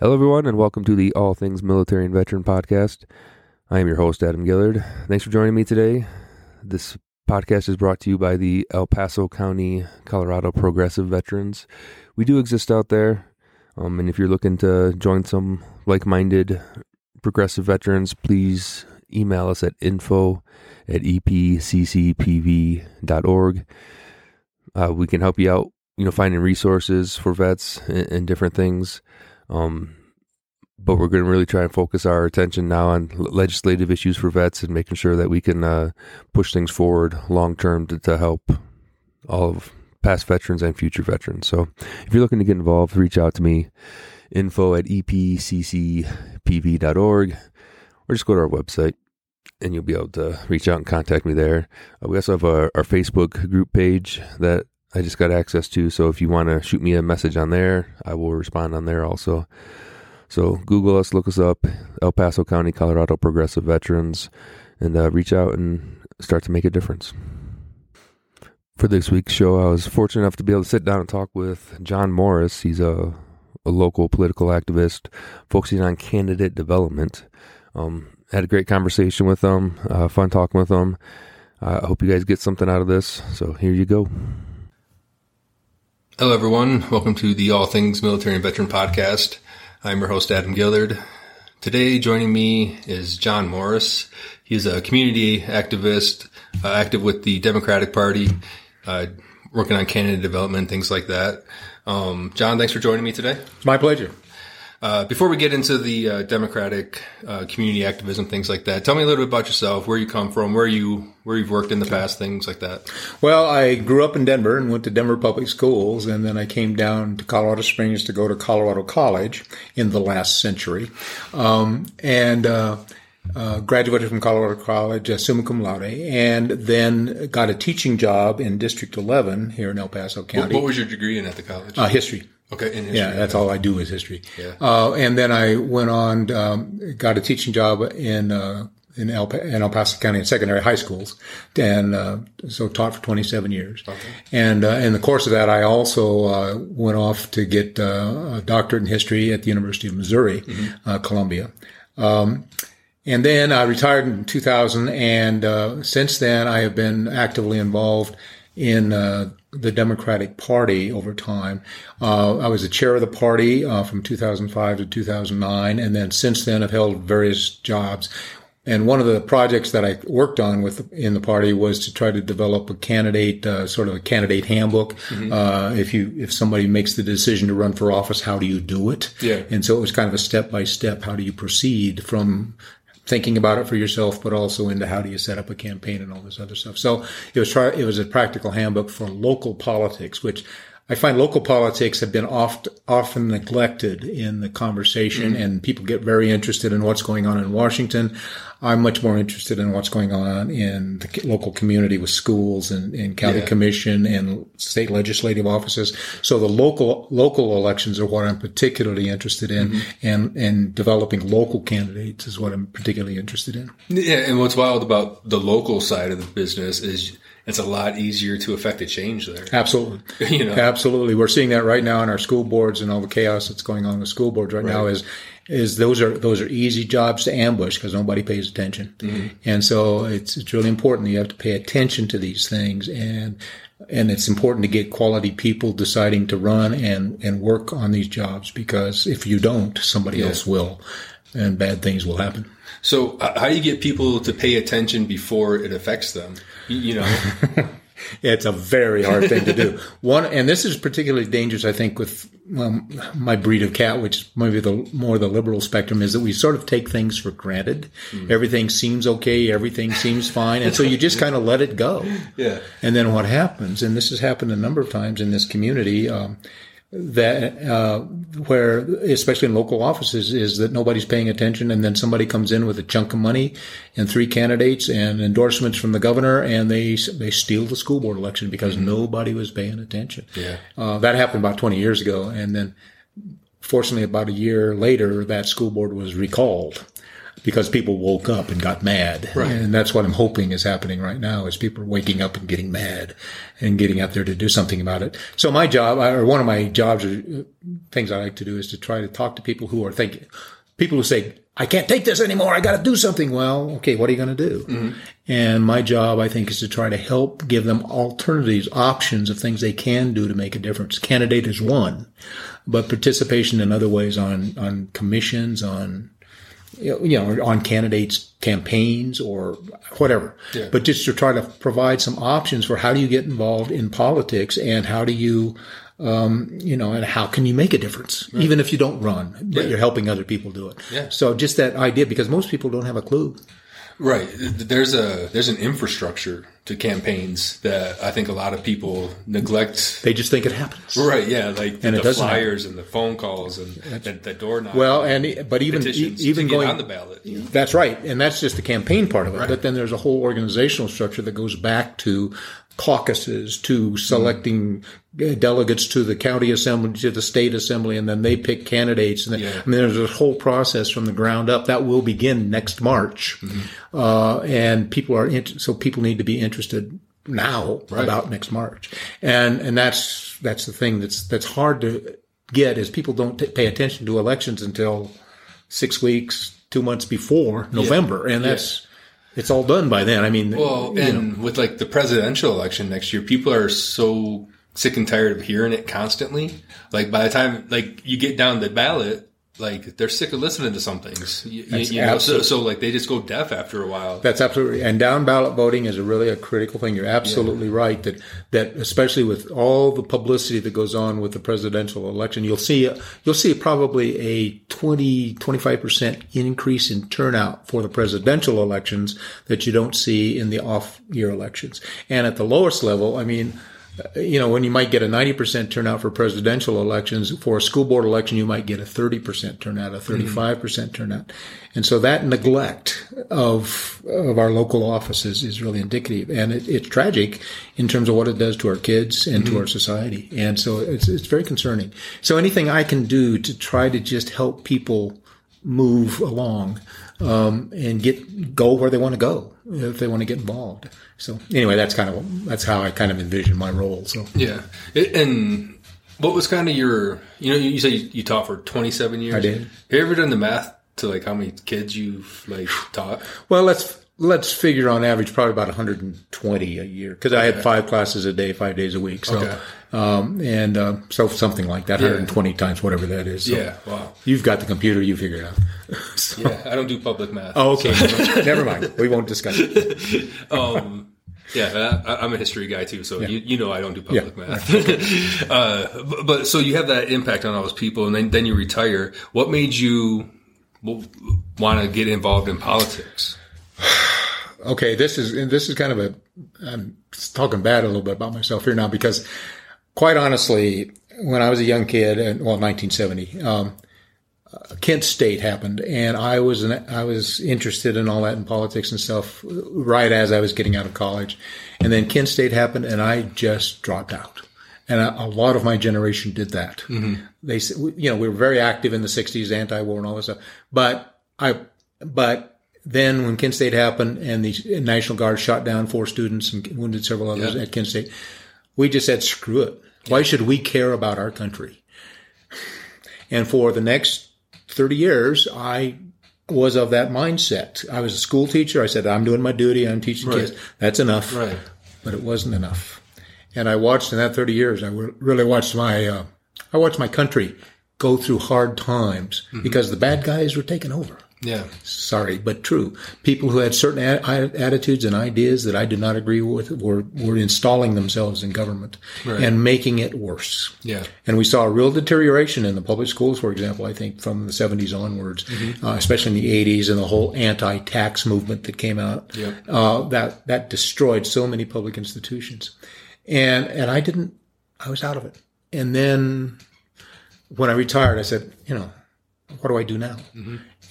Hello, everyone, and welcome to the All Things Military and Veteran podcast. I am your host, Adam Gillard. Thanks for joining me today. This podcast is brought to you by the El Paso County, Colorado Progressive Veterans. We do exist out there, um, and if you're looking to join some like minded progressive veterans, please email us at info at epccpv.org. Uh, we can help you out, you know, finding resources for vets and, and different things. Um, but we're going to really try and focus our attention now on legislative issues for vets and making sure that we can uh, push things forward long term to, to help all of past veterans and future veterans. So if you're looking to get involved, reach out to me, info at epccpv.org, or just go to our website and you'll be able to reach out and contact me there. Uh, we also have our, our Facebook group page that I just got access to. So if you want to shoot me a message on there, I will respond on there also. So Google us, look us up, El Paso County, Colorado Progressive Veterans, and uh, reach out and start to make a difference. For this week's show, I was fortunate enough to be able to sit down and talk with John Morris. He's a, a local political activist focusing on candidate development. Um, had a great conversation with him, uh, fun talking with him. I hope you guys get something out of this. So here you go. Hello, everyone. Welcome to the All Things Military and Veteran podcast. I'm your host, Adam Gillard. Today, joining me is John Morris. He's a community activist, uh, active with the Democratic Party, uh, working on candidate development, things like that. Um, John, thanks for joining me today. It's my pleasure. Uh, before we get into the uh, democratic uh, community activism, things like that, tell me a little bit about yourself, where you come from, where you where you've worked in the past, things like that. Well, I grew up in Denver and went to Denver public schools, and then I came down to Colorado Springs to go to Colorado College in the last century, um, and. Uh, graduated from Colorado College, uh, summa cum laude, and then got a teaching job in District 11 here in El Paso County. What, what was your degree in at the college? Uh, history. Okay, in history. Yeah, that's all I do is history. Yeah. Uh, and then I went on, um, got a teaching job in, uh, in El, in El Paso County in secondary high schools, and uh, so taught for 27 years. Okay. And uh, in the course of that, I also uh, went off to get uh, a doctorate in history at the University of Missouri, mm-hmm. Uh, Columbia. Um, and then I retired in 2000, and uh, since then I have been actively involved in uh, the Democratic Party over time. Uh, I was the chair of the party uh, from 2005 to 2009, and then since then I've held various jobs. And one of the projects that I worked on with in the party was to try to develop a candidate, uh, sort of a candidate handbook. Mm-hmm. Uh, if you if somebody makes the decision to run for office, how do you do it? Yeah. And so it was kind of a step by step. How do you proceed from thinking about it for yourself, but also into how do you set up a campaign and all this other stuff. So it was try, it was a practical handbook for local politics, which I find local politics have been oft, often neglected in the conversation mm-hmm. and people get very interested in what's going on in Washington. I'm much more interested in what's going on in the local community with schools and, and county yeah. commission and state legislative offices. So the local local elections are what I'm particularly interested in, mm-hmm. and and developing local candidates is what I'm particularly interested in. Yeah, and what's wild about the local side of the business is it's a lot easier to affect a change there. Absolutely. you know? Absolutely. We're seeing that right now in our school boards and all the chaos that's going on with school boards right, right. now is is those are those are easy jobs to ambush because nobody pays attention, mm-hmm. and so it's it's really important you have to pay attention to these things and and it's important to get quality people deciding to run and and work on these jobs because if you don't, somebody yeah. else will, and bad things will happen. So, uh, how do you get people to pay attention before it affects them? You know. it's a very hard thing to do. One, and this is particularly dangerous, I think, with um, my breed of cat, which maybe the more the liberal spectrum is that we sort of take things for granted. Mm. Everything seems okay, everything seems fine, and so you just kind of let it go. Yeah. And then what happens, and this has happened a number of times in this community. Um, that uh, where especially in local offices is that nobody's paying attention and then somebody comes in with a chunk of money and three candidates and endorsements from the governor and they they steal the school board election because mm-hmm. nobody was paying attention. Yeah. Uh, that happened about 20 years ago and then fortunately about a year later that school board was recalled because people woke up and got mad. Right. And that's what I'm hoping is happening right now is people are waking up and getting mad and getting out there to do something about it. So my job, or one of my jobs or uh, things I like to do is to try to talk to people who are thinking, people who say, I can't take this anymore. I got to do something. Well, okay, what are you going to do? Mm-hmm. And my job, I think, is to try to help give them alternatives, options of things they can do to make a difference. Candidate is one, but participation in other ways on, on commissions, on, you know, on candidates campaigns or whatever, Yeah. but just to try to provide some options for how do you get involved in politics and how do you, um, you know, and how can you make a difference, even if you don't run, but Yeah. you're helping other people do it. Yeah. So just that idea, because most people don't have a clue. Right. There's a there's an infrastructure to campaigns that I think a lot of people neglect. They just think it happens. Right. Yeah. Like And the doesn't flyers and the phone calls and the, the door knocking. Well, and but even petitions even going on the ballot. You know? That's right, and that's just the campaign part of it. Right. But then there's a whole organizational structure that goes back to caucuses, to selecting uh, delegates to the county assembly, to the state assembly, and then they pick candidates. And then, Yeah. I mean, there's a whole process from the ground up that will begin next March, Mm-hmm. uh, and people are int- so people need to be interested now Right. about next March, and and that's that's the thing that's that's hard to get is people don't t- pay attention to elections until six weeks, two months before November, and that's it's all done by then. I mean, Well, you know, and with like the presidential election next year, people are so sick and tired of hearing it constantly. Like by the time like you get down the ballot, like they're sick of listening to some things. You, you- know, so, so like they just go deaf after a while. that's absolutely and down ballot voting is a really a critical thing. You're absolutely right that that especially with all the publicity that goes on with the presidential election, you'll see you'll see probably a 20 25 percent increase in turnout for the presidential elections that you don't see in the off year elections. And at the lowest level, I mean. You know, when you might get a 90% turnout for presidential elections, for a school board election, you might get a 30% turnout, a 35% turnout. And so that neglect of, of our local offices is really indicative. And it, it's tragic in terms of what it does to our kids and to our society. And so it's, it's very concerning. So anything I can do to try to just help people move along, um, and get, go where they want to go if they want to get involved. So anyway, that's kind of, that's how I kind of envision my role. So. Yeah, and what was kind of your? You know, you say you, taught for twenty seven years. I did. Have you ever done the math to like how many kids you've like taught? Well, let's let's figure on average probably about 120 a year because I had five classes a day, five days a week. So, Okay. um, and uh, so something like that, 120 times whatever that is. So Yeah. Wow. you've got the computer, you figure it out. So- Yeah, I don't do public math. Oh, okay. Never mind. We won't discuss it. Um, yeah, I, I'm a history guy too, so you, you know I don't do public Yeah. math. uh, but, but so you have that impact on all those people, and then then you retire. What made you want to get involved in politics? Okay, this is this is kind of a. I'm talking bad a little bit about myself here now because, quite honestly, when I was a young kid, and well, 1970, um, uh, Kent State happened, and I was an, I was interested in all that in politics and stuff right as I was getting out of college, and then Kent State happened, and I just dropped out. And a, a lot of my generation did that. They, said, you know, we were very active in the '60s, anti-war and all this stuff. But I, but then when Kent State happened and the National Guard shot down four students and wounded several others Yeah. at Kent State, we just said, screw it. Why should we care about our country? And for the next 30 years, I was of that mindset. I was a school teacher. I said, I'm doing my duty. I'm teaching Right. kids. That's enough. Right. But it wasn't enough. And I watched in that 30 years, I really watched my, uh, I watched my country go through hard times because the bad guys were taking over. Yeah. Sorry, but true. People who had certain a- a- attitudes and ideas that I did not agree with were, were installing themselves in government Right. and making it worse. Yeah. And we saw a real deterioration in the public schools, for example, I think from the 70s onwards, uh, especially in the 80s and the whole anti-tax movement that came out. Yep. Uh, that, that destroyed so many public institutions. And, and I didn't, I was out of it. And then when I retired, I said, you know, what do I do now?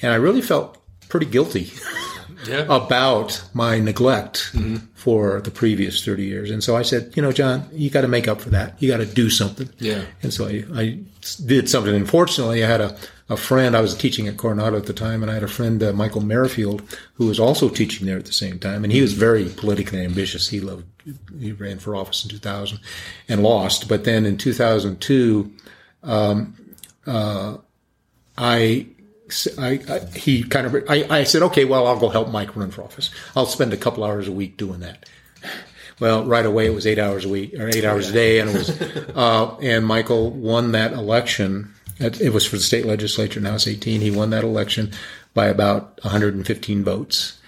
And I really felt pretty guilty yeah. about my neglect mm-hmm. for the previous 30 years. And so I said, you know, John, you got to make up for that. You got to do something. Yeah. And so I, I did something. Unfortunately, I had a, a friend, I was teaching at Coronado at the time, and I had a friend, uh, Michael Merrifield, who was also teaching there at the same time. And he was very politically ambitious. He loved, he ran for office in 2000 and lost. But then in 2002, um, uh, I I, I, he kind of, I, I said, okay, well, I'll go help Mike run for office. I'll spend a couple hours a week doing that. Well, right away it was eight hours a week or eight hours a day, and it was, uh, and Michael won that election. It was for the state legislature. Now it's 18. He won that election by about 115 votes,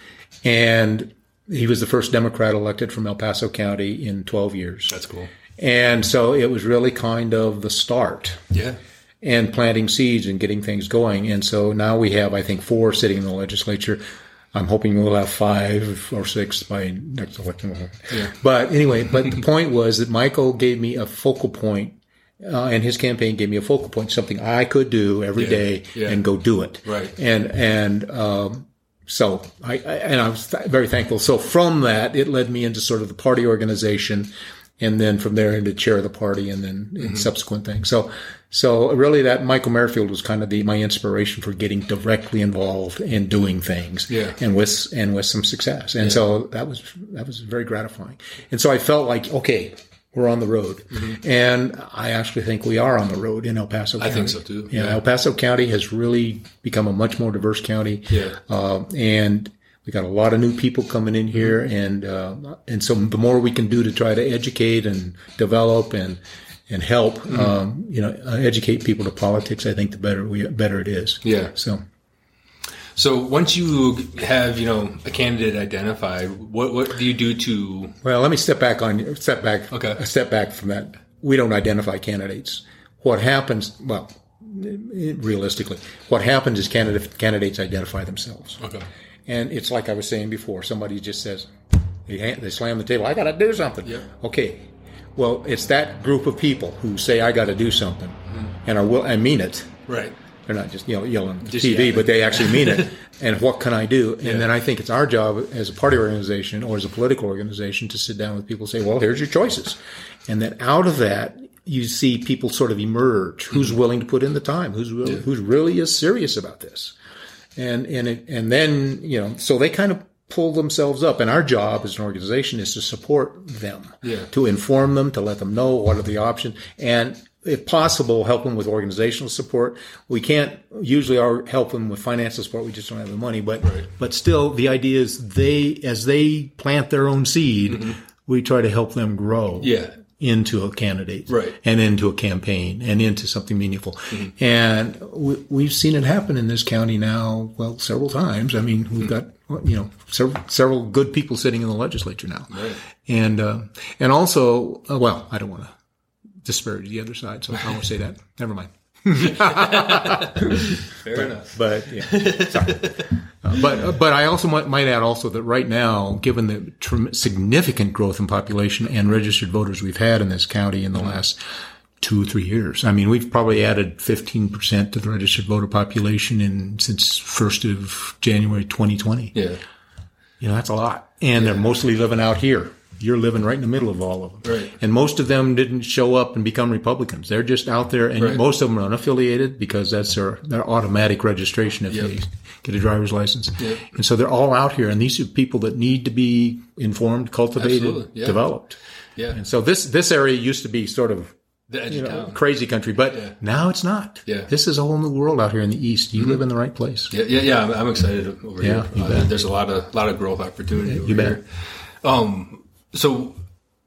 and he was the first Democrat elected from El Paso County in 12 years. That's cool. And so it was really kind of the start. Yeah and planting seeds and getting things going. And so now we have, I think, four sitting in the legislature. I'm hoping we'll have five or six by next election. Yeah. But anyway, but the point was that Michael gave me a focal point, uh, and his campaign gave me a focal point, something I could do every yeah. day yeah. and go do it. Right. And and um, so I, I, and I was th- very thankful. So from that, it led me into sort of the party organization and then from there into chair of the party and then mm-hmm. subsequent things. So, so really that Michael Merrifield was kind of the, my inspiration for getting directly involved in doing things yeah. and with, and with some success. And yeah. so that was, that was very gratifying. And so I felt like, okay, we're on the road. Mm-hmm. And I actually think we are on the road in El Paso County. I think so too. Yeah, yeah. El Paso County has really become a much more diverse county. Yeah. Uh, and we got a lot of new people coming in here, and uh, and so the more we can do to try to educate and develop and and help, mm-hmm. um, you know, uh, educate people to politics, I think the better we better it is. Yeah. So. So once you have, you know, a candidate identified, what what do you do to? Well, let me step back on step back. Okay. A step back from that. We don't identify candidates. What happens? Well, realistically, what happens is candidate, candidates identify themselves. Okay. And it's like I was saying before, somebody just says, they, they slam the table, I got to do something. Yep. Okay. Well, it's that group of people who say, I got to do something mm-hmm. and are will and mean it. Right. They're not just, you know, yelling at TV, but they actually mean it. and what can I do? And yeah. then I think it's our job as a party organization or as a political organization to sit down with people and say, well, here's your choices. And then out of that, you see people sort of emerge. Who's mm-hmm. willing to put in the time? Who's really, yeah. who's really is serious about this? And and it, and then you know so they kind of pull themselves up. And our job as an organization is to support them yeah. to inform them to let them know what are the options. And if possible help them with organizational support. We can't usually help them with financial support. We just don't have the money. But right. but still the idea is they as they plant their own seed mm-hmm. we try to help them grow. Yeah into a candidate right. and into a campaign and into something meaningful. Mm-hmm. And we, have seen it happen in this county now, well, several times. I mean, we've got, you know, several, several good people sitting in the legislature now. Right. And, uh, and also, uh, well, I don't want to disparage the other side, so I won't say that. Never mind. Fair but, enough. But yeah, sorry. Uh, but uh, but I also might, might, add also that right now, given the tr- significant growth in population and registered voters we've had in this county in the last two or three years, I mean, we've probably added 15% to the registered voter population in since first of January 2020. Yeah, you know that's a lot, and yeah. they're mostly living out here you're living right in the middle of all of them. Right. And most of them didn't show up and become Republicans. They're just out there, and right. most of them are unaffiliated because that's their, their automatic registration if yep. they get a driver's license. Yep. And so they're all out here, and these are people that need to be informed, cultivated, yeah. developed. Yeah. And so this this area used to be sort of you know, town. crazy country, but yeah. now it's not. Yeah. This is a whole new world out here in the east. You mm-hmm. live in the right place. Yeah, yeah, yeah. I'm, I'm excited over yeah, here. Uh, there's a lot of lot of growth opportunity. Yeah, over you bet. Here. Um, so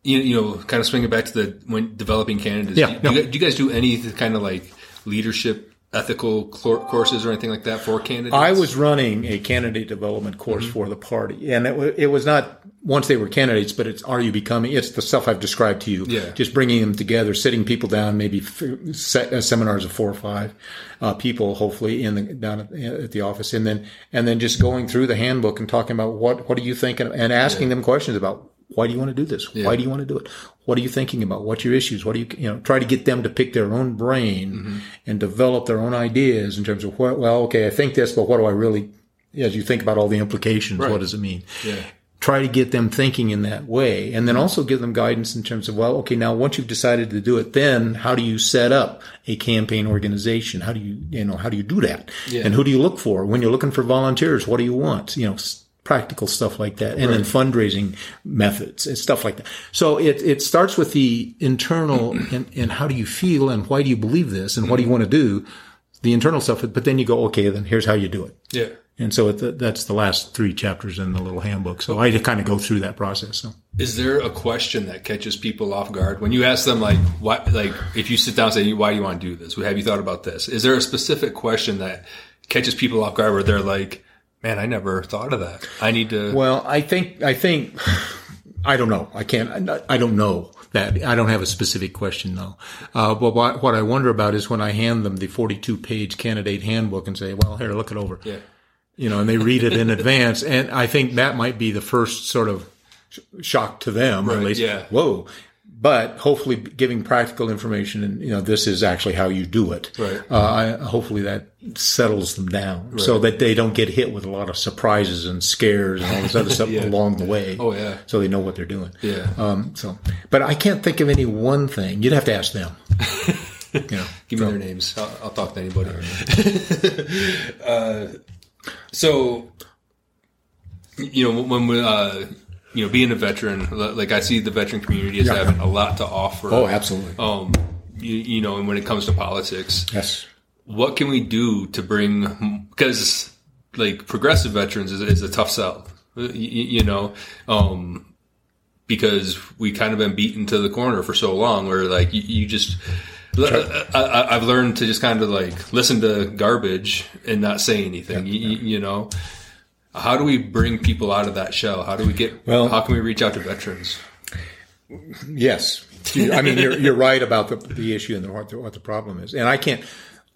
you, you know, kind of swinging back to the when developing candidates. Yeah, do, no. you, do, you, guys do any kind of like leadership ethical courses or anything like that for candidates? I was running a candidate development course mm-hmm. for the party, and it, it, was not once they were candidates, but it's are you becoming? It's the stuff I've described to you. Yeah, just bringing them together, sitting people down, maybe set, uh, seminars of four or five uh, people, hopefully in the down at, at, the office, and then and then just going through the handbook and talking about what what are you thinking, and asking yeah. them questions about why do you want to do this? Yeah. Why do you want to do it? What are you thinking about? What's your issues? What do you, you know, try to get them to pick their own brain mm-hmm. and develop their own ideas in terms of what, well, okay, I think this, but what do I really as you think about all the implications, Right. what does it mean? Yeah. Try to get them thinking in that way, and then also give them guidance in terms of, well, okay, now once you've decided to do it, then how do you set up a campaign organization? How do you, you know, how do you do that? Yeah. And who do you look for when you're looking for volunteers? What do you want? You know, practical stuff like that, and then fundraising methods and stuff like that. So it it starts with the internal and, and how do you feel and why do you believe this and what do you want to do, the internal stuff. But then you go, okay, then here's how you do it. Yeah. And so it, that's the last three chapters in the little handbook. So I kind of go through that process. So Is there a question that catches people off guard when you ask them, like, what, like, if you sit down and say, why do you want to do this? Have you thought about this? Is there a specific question that catches people off guard where they're like, man, I never thought of that. I need to. Well, I think I think I don't know. I can't. I, don't know that. I don't have a specific question though. Uh, but what, what I wonder about is when I hand them the 42 page candidate handbook and say, "Well, here, look it over," yeah. you know, and they read it in advance, and I think that might be the first sort of sh- shock to them, at Right, least. yeah. Whoa. But hopefully, giving practical information, and you know, this is actually how you do it. Right. Uh, I, hopefully, that settles them down, so that they don't get hit with a lot of surprises and scares and all this other stuff along the way. Oh, yeah. So they know what they're doing. Yeah. Um, so, but I can't think of any one thing. You'd have to ask them. you know. Give me their names. I'll, I'll talk to anybody. uh, so, you know, when we, uh, you know, being a veteran, like I see the veteran community as Yeah. having a lot to offer. Oh, absolutely. Um, you, you know, and when it comes to politics, Yes. what can we do to bring because like progressive veterans is, is a tough sell you, you know um because we kind of been beaten to the corner for so long where like you, you just I, I, I've learned to just kind of like listen to garbage and not say anything you, you- you know how do we bring people out of that shell how do we get Well- how can we reach out to veterans Yes. I mean, you're, you're right about the, the issue and the, what, the, what the problem is. And I can't,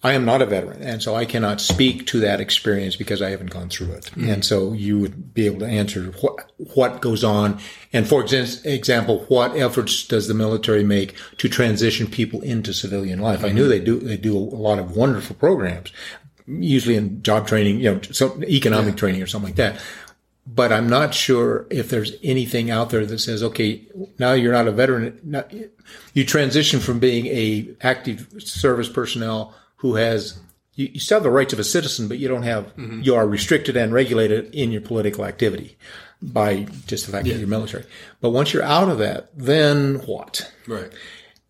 I am not a veteran. And so I cannot speak to that experience because I haven't gone through it. Mm-hmm. And so you would be able to answer what, what goes on. And for example, what efforts does the military make to transition people into civilian life? I knew mm-hmm. they do, they do a lot of wonderful programs, usually in job training, you know, some economic training or something like that but I'm not sure if there's anything out there that says, okay, now you're not a veteran. You transition from being a active service personnel who has, you, you still have the rights of a citizen, but you don't have, mm-hmm. you are restricted and regulated in your political activity by just the fact that you're military. But once you're out of that, then what? right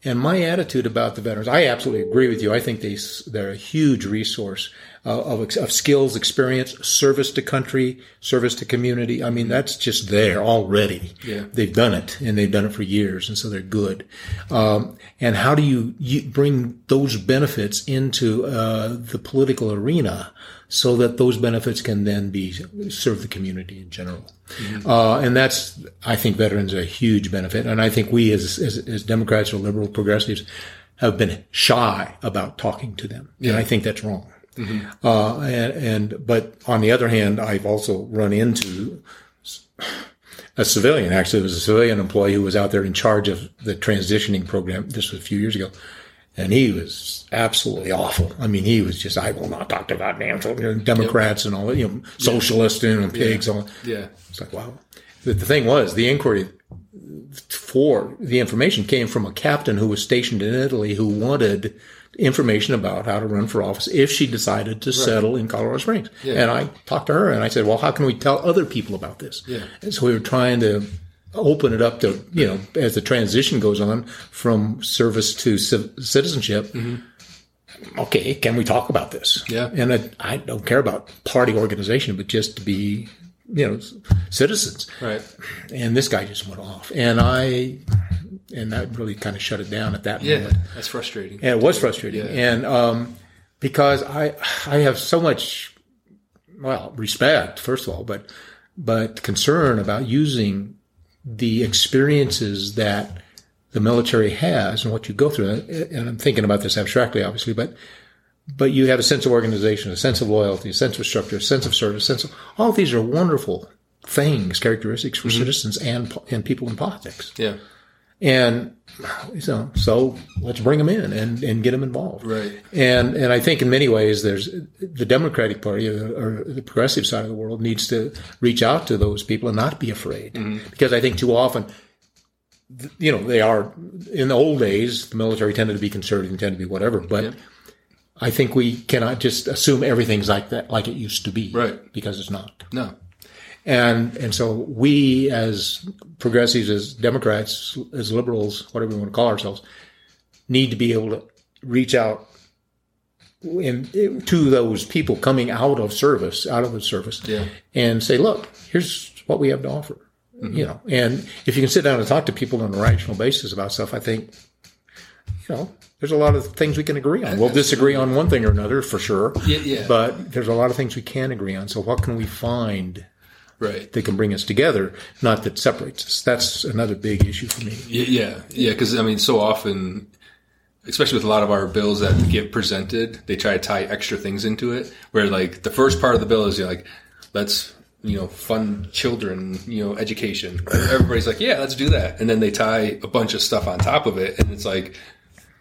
And my attitude about the veterans, I absolutely agree with you. I think they, they're a huge resource uh, of, of skills, experience, service to country, service to community. I mean, that's just there already. Yeah. They've done it and they've done it for years. And so they're good. Um, and how do you, you bring those benefits into uh, the political arena so that those benefits can then be serve the community in general? Uh, and that's, I think veterans are a huge benefit. And I think we as, as, as Democrats or liberal progressives have been shy about talking to them. And I think that's wrong. Uh, and, and, but on the other hand, I've also run into a civilian. Actually, it was a civilian employee who was out there in charge of the transitioning program. This was a few years ago. And he was absolutely awful. I mean, he was just, I will not talk you know, Democrats and all you know, socialists and pigs. All, yeah it's like, wow. The, the thing was, the inquiry for the information came from a captain who was stationed in Italy who wanted information about how to run for office if she decided to settle in Colorado Springs. Yeah. And I talked to her and I said, well, how can we tell other people about this? Yeah. And so we were trying to open it up to, you know, as the transition goes on from service to civ- citizenship. Okay, can we talk about this? Yeah. And I, I don't care about party organization, but just to be, you know, citizens. right And this guy just went off. And I, and that really kind of shut it down at that yeah moment. that's frustrating And it was frustrating. Yeah. And, um, because I, I have so much, well, respect, first of all, but, but concern about using the experiences that the military has and what you go through. And I'm thinking about this abstractly, obviously, but, but you have a sense of organization, a sense of loyalty, a sense of structure, a sense of service, a sense of all of these are wonderful things, characteristics for mm-hmm. citizens and, and people in politics. yeah And so, so let's bring them in and, and get them involved. Right. And and I think in many ways, there's the Democratic Party or, or the progressive side of the world needs to reach out to those people and not be afraid, Mm-hmm. because I think too often, you know, they are in the old days, the military tended to be conservative and tended to be whatever, but. I think we cannot just assume everything's like that, like it used to be, Right. Because it's not. No. And and so we as progressives, as Democrats, as liberals, whatever we want to call ourselves, need to be able to reach out in, to those people coming out of service, out of the service, Yeah. and say, look, here's what we have to offer. Mm-hmm. You know, and if you can sit down and talk to people on a rational basis about stuff, I think, you know, there's a lot of things we can agree on. We'll disagree on one thing or another for sure. Yeah, yeah. But there's a lot of things we can agree on. So what can we find Right. that can bring us together, not that separates us. That's another big issue for me. Yeah, yeah, because I mean, so often, especially with a lot of our bills that get presented, they try to tie extra things into it. Where like the first part of the bill is you're like, let's you know fund children, you know, education. Everybody's like, yeah, let's do that, and then they tie a bunch of stuff on top of it, and it's like,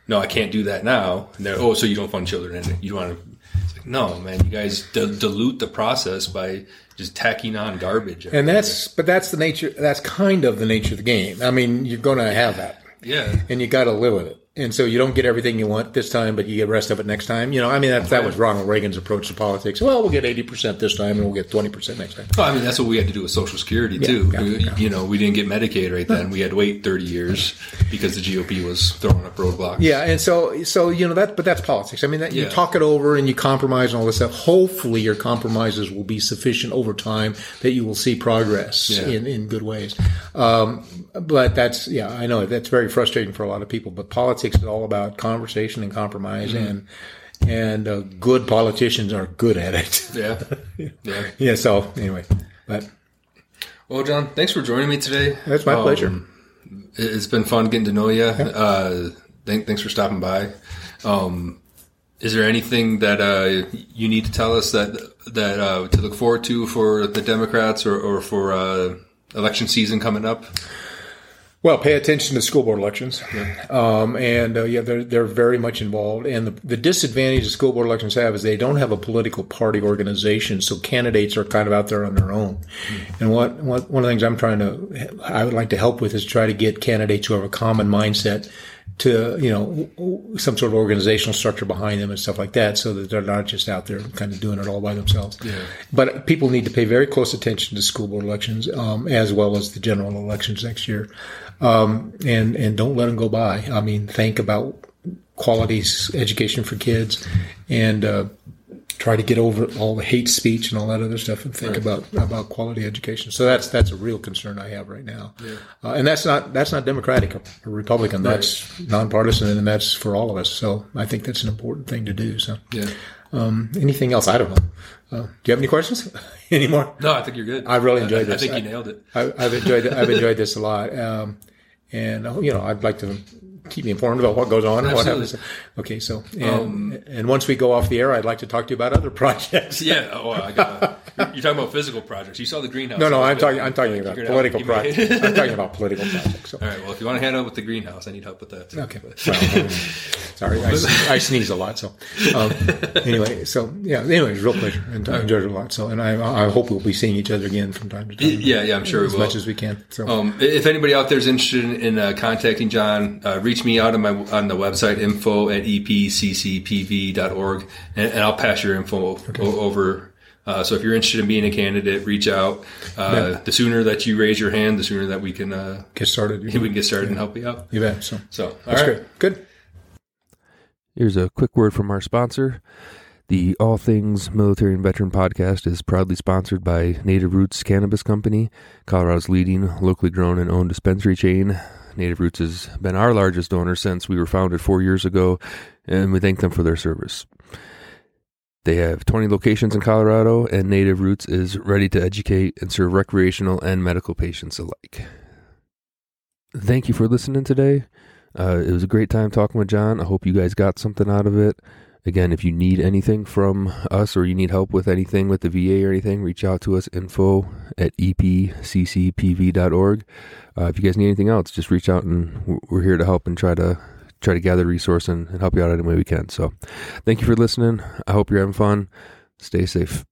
no, I can't do that now. And they're oh, so you don't fund children, and you want to. It's like, no, man, you guys d- dilute the process by just tacking on garbage. And that's, but that's the nature, that's kind of the nature of the game. I mean, you're going to have that yeah, and you got to live with it. And so you don't get everything you want this time, but you get the rest of it next time. You know, I mean, that, that was Ronald Reagan's approach to politics. Well, we'll get 80% this time and we'll get 20% next time. Well, I mean, that's what we had to do with Social Security too. yeah, yeah. You know, we didn't get Medicaid right then. We had to wait 30 years because the GOP was throwing up roadblocks. Yeah, and so so you know that, but that's politics. I mean, that, you Yeah. talk it over and you compromise and all this stuff. Hopefully, your compromises will be sufficient over time that you will see progress Yeah. in in good ways. Um, but that's yeah, I know that's very frustrating for a lot of people. But politics is all about conversation and compromise, Mm-hmm. and and uh, good politicians are good at it. Yeah. Yeah. yeah. So anyway, but Well, John, thanks for joining me today. that's my Um, pleasure. it- It's been fun getting to know you. Uh, thank, thanks for stopping by. Um, is there anything that uh, you need to tell us that that uh, to look forward to for the Democrats or, or for uh, election season coming up? Well, pay attention to school board elections, um, and uh, yeah, they're they're very much involved. And the, the disadvantage that school board elections have is they don't have a political party organization, so candidates are kind of out there on their own. And what, what one of the things I'm trying to I would like to help with is try to get candidates who have a common mindset to you know some sort of organizational structure behind them and stuff like that, so that they're not just out there kind of doing it all by themselves. But people need to pay very close attention to school board elections um, as well as the general elections next year, um, and and don't let them go by. I mean, think about quality education for kids, and uh, try to get over all the hate speech and all that other stuff, and think about about quality education. So that's that's a real concern I have right now, uh, and that's not that's not Democratic or Republican. That's nonpartisan, and that's for all of us. So I think that's an important thing to do. So. Yeah. Um, anything else? I don't know. Uh, do you have any questions? any more? No, I think you're good. I've really enjoyed I, this. I think I- you nailed it. I, I've enjoyed. I've enjoyed this a lot. Um, and uh, you know, I'd like to keep me informed about what goes on and what happens. Okay, so and, and once we go off the air, I'd like to talk to you about other projects. Yeah. Oh, I got. You're talking about physical projects. You saw the greenhouse. No, no, I'm talking. I'm talking about political projects. I'm talking about political projects. So. All right. Well, if you want to hand out with the greenhouse, I need help with that. Too. Okay. Well, um, sorry, I, I sneeze a lot. So um, anyway, so yeah. Anyway, it's a real pleasure, and I enjoyed it a lot. So, and I, I hope we'll be seeing each other again from time to time. Yeah, yeah, I'm sure as we will. As much as we can. So. Um, if anybody out there is interested in uh, contacting John, uh, reach me out on my on the website info at epccpv.org, and, and I'll pass your info o- over. Uh, so if you're interested in being a candidate, reach out. Uh, The sooner that you raise your hand, the sooner that we can uh, get started. we can get started and help you out. You bet. So So, all that's right. great. Good. Here's Here's a quick word from our sponsor. The All Things Military and Veteran podcast is proudly sponsored by Native Roots Cannabis Company, Colorado's leading locally grown and owned dispensary chain. Native Roots has been our largest donor since we were founded four years ago, and we thank them for their service. They have 20 locations in Colorado, and Native Roots is ready to educate and serve recreational and medical patients alike. Thank you for listening today. Uh, it was a great time talking with John. I hope you guys got something out of it. Again, if you need anything from us or you need help with anything with the VA or anything, reach out to us info at epccpv.org. Uh, if you guys need anything else, just reach out and we're here to help and try to try to gather resource and, and help you out any way we can. So thank you for listening. I hope you're having fun. Stay safe.